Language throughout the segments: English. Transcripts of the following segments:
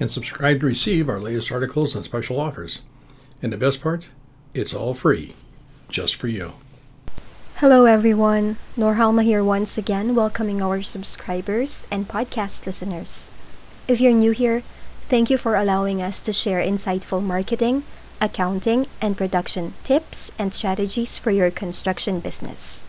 and subscribe to receive our latest articles and special offers. And the best part, it's all free, just for you. Hello everyone, Norhalma here once again, welcoming our subscribers and podcast listeners. If you're new here, thank you for allowing us to share insightful marketing, accounting, and production tips and strategies for your construction business.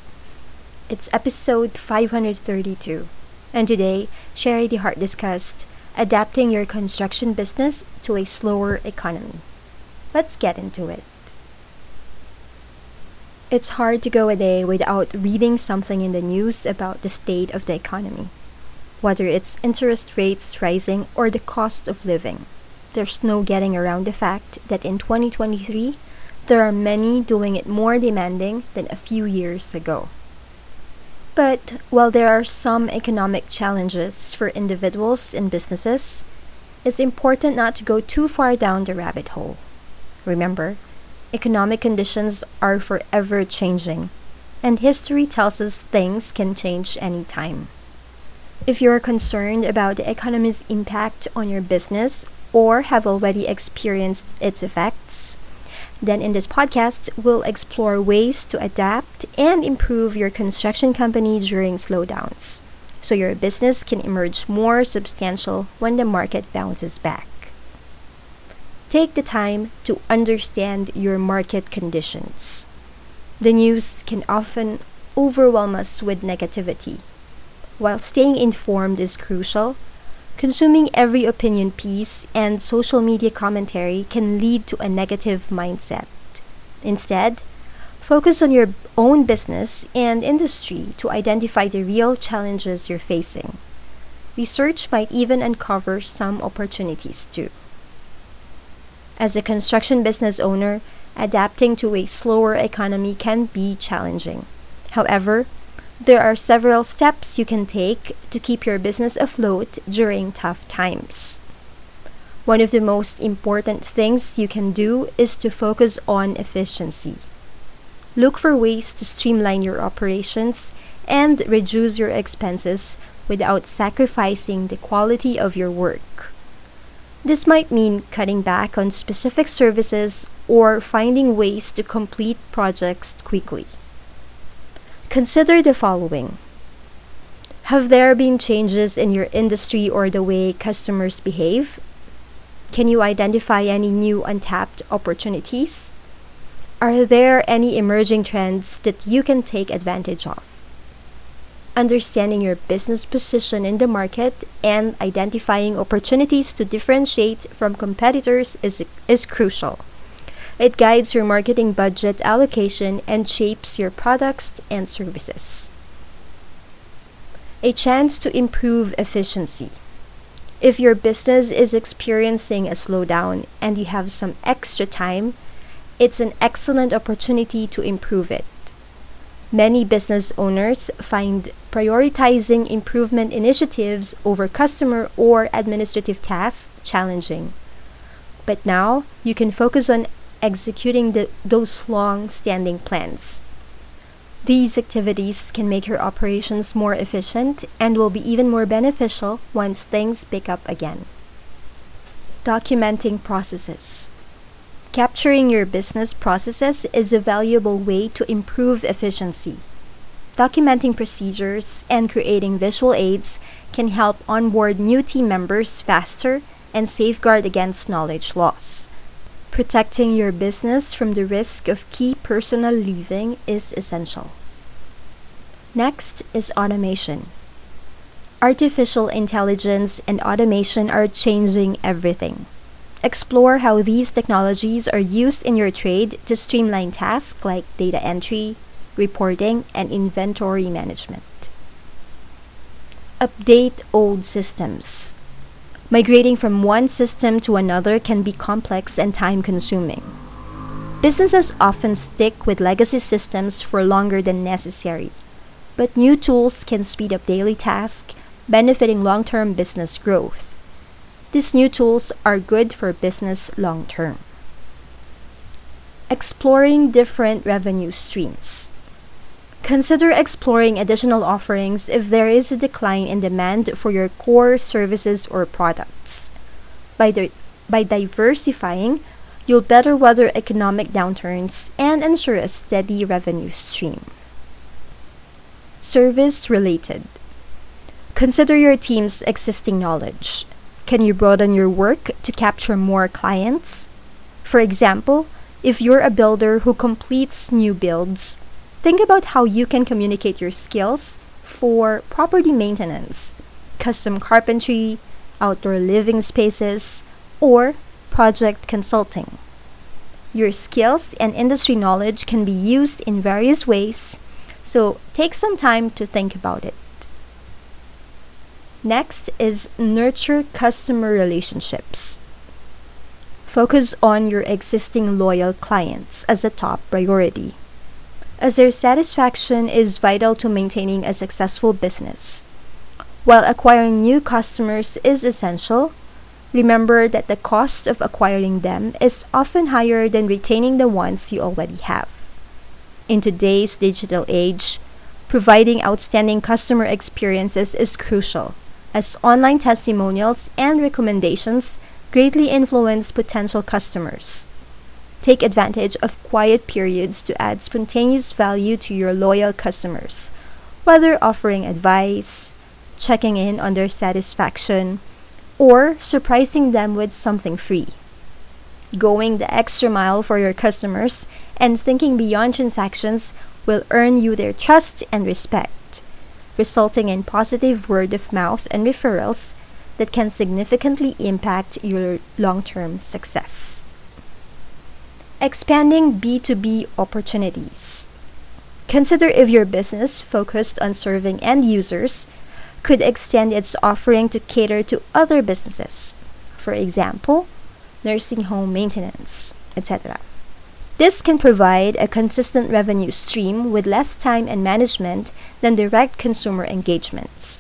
It's episode 532, and today, Sharie DeHart discussed adapting your construction business to a slower economy. Let's get into it. It's hard to go a day without reading something in the news about the state of the economy, whether it's interest rates rising or the cost of living. There's no getting around the fact that in 2023, there are many doing it more demanding than a few years ago. But while there are some economic challenges for individuals and businesses, it's important not to go too far down the rabbit hole. Remember, economic conditions are forever changing, and history tells us things can change anytime. If you're concerned about the economy's impact on your business or have already experienced its effects, then, in this podcast, we'll explore ways to adapt and improve your construction company during slowdowns so your business can emerge more substantial when the market bounces back. Take the time to understand your market conditions. The news can often overwhelm us with negativity. While staying informed is crucial, Consuming every opinion piece and social media commentary can lead to a negative mindset. Instead, focus on your own business and industry to identify the real challenges you're facing. Research might even uncover some opportunities too. As a construction business owner, adapting to a slower economy can be challenging. However, there are several steps you can take to keep your business afloat during tough times. One of the most important things you can do is to focus on efficiency. Look for ways to streamline your operations and reduce your expenses without sacrificing the quality of your work. This might mean cutting back on specific services or finding ways to complete projects quickly. Consider the following Have there been changes in your industry or the way customers behave? Can you identify any new untapped opportunities? Are there any emerging trends that you can take advantage of? Understanding your business position in the market and identifying opportunities to differentiate from competitors is, is crucial. It guides your marketing budget allocation and shapes your products and services. A chance to improve efficiency. If your business is experiencing a slowdown and you have some extra time, it's an excellent opportunity to improve it. Many business owners find prioritizing improvement initiatives over customer or administrative tasks challenging. But now you can focus on executing the, those long standing plans. These activities can make your operations more efficient and will be even more beneficial once things pick up again. Documenting processes. Capturing your business processes is a valuable way to improve efficiency. Documenting procedures and creating visual aids can help onboard new team members faster and safeguard against knowledge loss. Protecting your business from the risk of key personnel leaving is essential. Next is automation. Artificial intelligence and automation are changing everything. Explore how these technologies are used in your trade to streamline tasks like data entry, reporting, and inventory management. Update old systems. Migrating from one system to another can be complex and time consuming. Businesses often stick with legacy systems for longer than necessary, but new tools can speed up daily tasks, benefiting long term business growth. These new tools are good for business long term. Exploring different revenue streams. Consider exploring additional offerings if there is a decline in demand for your core services or products. By, di- by diversifying, you'll better weather economic downturns and ensure a steady revenue stream. Service related. Consider your team's existing knowledge. Can you broaden your work to capture more clients? For example, if you're a builder who completes new builds, think about how you can communicate your skills for property maintenance, custom carpentry, outdoor living spaces, or project consulting. Your skills and industry knowledge can be used in various ways, so take some time to think about it. Next is nurture customer relationships. Focus on your existing loyal clients as a top priority as their satisfaction is vital to maintaining a successful business. While acquiring new customers is essential, remember that the cost of acquiring them is often higher than retaining the ones you already have. In today's digital age, providing outstanding customer experiences is crucial, as online testimonials and recommendations greatly influence potential customers. Take advantage of quiet periods to add spontaneous value to your loyal customers, whether offering advice, checking in on their satisfaction, or surprising them with something free. Going the extra mile for your customers and thinking beyond transactions will earn you their trust and respect, resulting in positive word of mouth and referrals that can significantly impact your long term success. Expanding B2B opportunities. Consider if your business focused on serving end users could extend its offering to cater to other businesses, for example, nursing home maintenance, etc. This can provide a consistent revenue stream with less time and management than direct consumer engagements.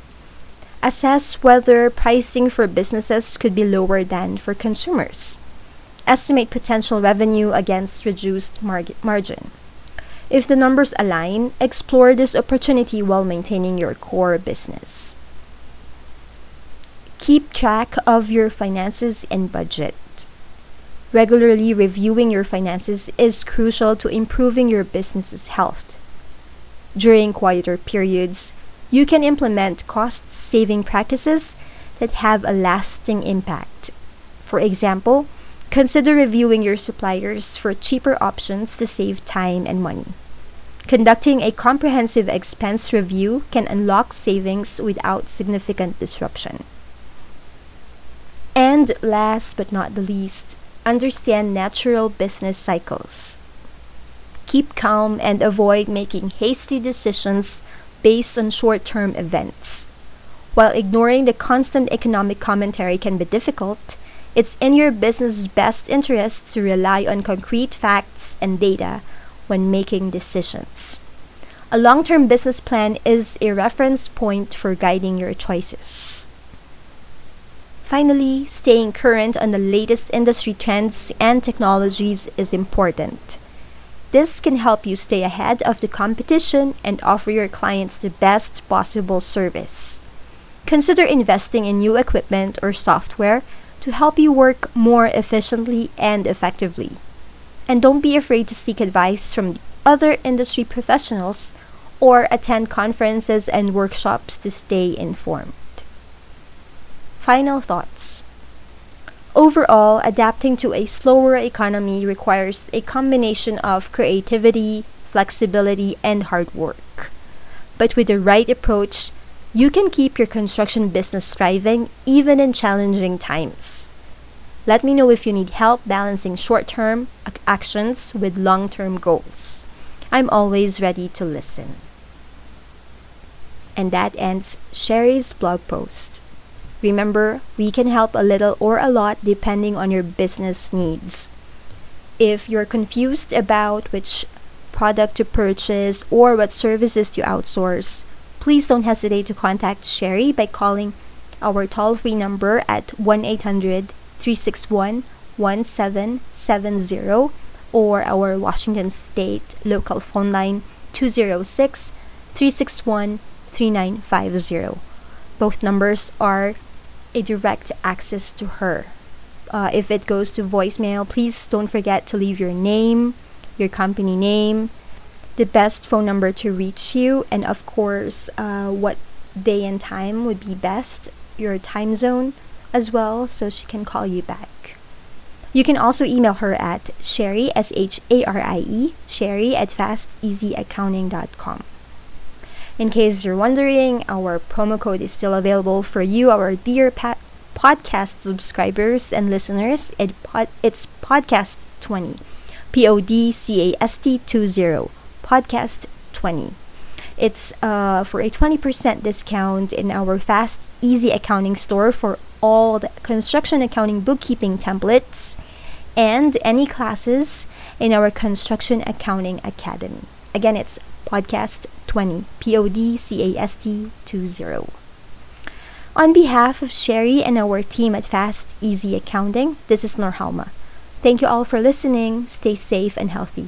Assess whether pricing for businesses could be lower than for consumers estimate potential revenue against reduced mar- margin. If the numbers align, explore this opportunity while maintaining your core business. Keep track of your finances and budget. Regularly reviewing your finances is crucial to improving your business's health. During quieter periods, you can implement cost saving practices that have a lasting impact. For example, Consider reviewing your suppliers for cheaper options to save time and money. Conducting a comprehensive expense review can unlock savings without significant disruption. And last but not the least, understand natural business cycles. Keep calm and avoid making hasty decisions based on short term events. While ignoring the constant economic commentary can be difficult, it's in your business's best interest to rely on concrete facts and data when making decisions. A long term business plan is a reference point for guiding your choices. Finally, staying current on the latest industry trends and technologies is important. This can help you stay ahead of the competition and offer your clients the best possible service. Consider investing in new equipment or software to help you work more efficiently and effectively. And don't be afraid to seek advice from other industry professionals or attend conferences and workshops to stay informed. Final thoughts. Overall, adapting to a slower economy requires a combination of creativity, flexibility, and hard work. But with the right approach, you can keep your construction business thriving even in challenging times. Let me know if you need help balancing short term actions with long term goals. I'm always ready to listen. And that ends Sharie's blog post. Remember, we can help a little or a lot depending on your business needs. If you're confused about which product to purchase or what services to outsource, please don't hesitate to contact Sharie by calling our toll free number at 1 800 361 1770 or our Washington State local phone line 206 361 3950. Both numbers are a direct access to her. Uh, if it goes to voicemail, please don't forget to leave your name, your company name, the best phone number to reach you, and of course, uh, what day and time would be best, your time zone as well, so she can call you back. You can also email her at Sharie, S H A R I E, Sharie at fasteasyaccounting.com. In case you're wondering, our promo code is still available for you, our dear pa- podcast subscribers and listeners. It pod- it's podcast 20. P O D C A S T 20. Podcast 20. It's uh, for a 20% discount in our Fast Easy Accounting store for all the construction accounting bookkeeping templates and any classes in our Construction Accounting Academy. Again, it's podcast 20, P O D C A S T 20. On behalf of Sharie and our team at Fast Easy Accounting, this is Norhalma. Thank you all for listening. Stay safe and healthy.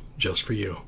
just for you.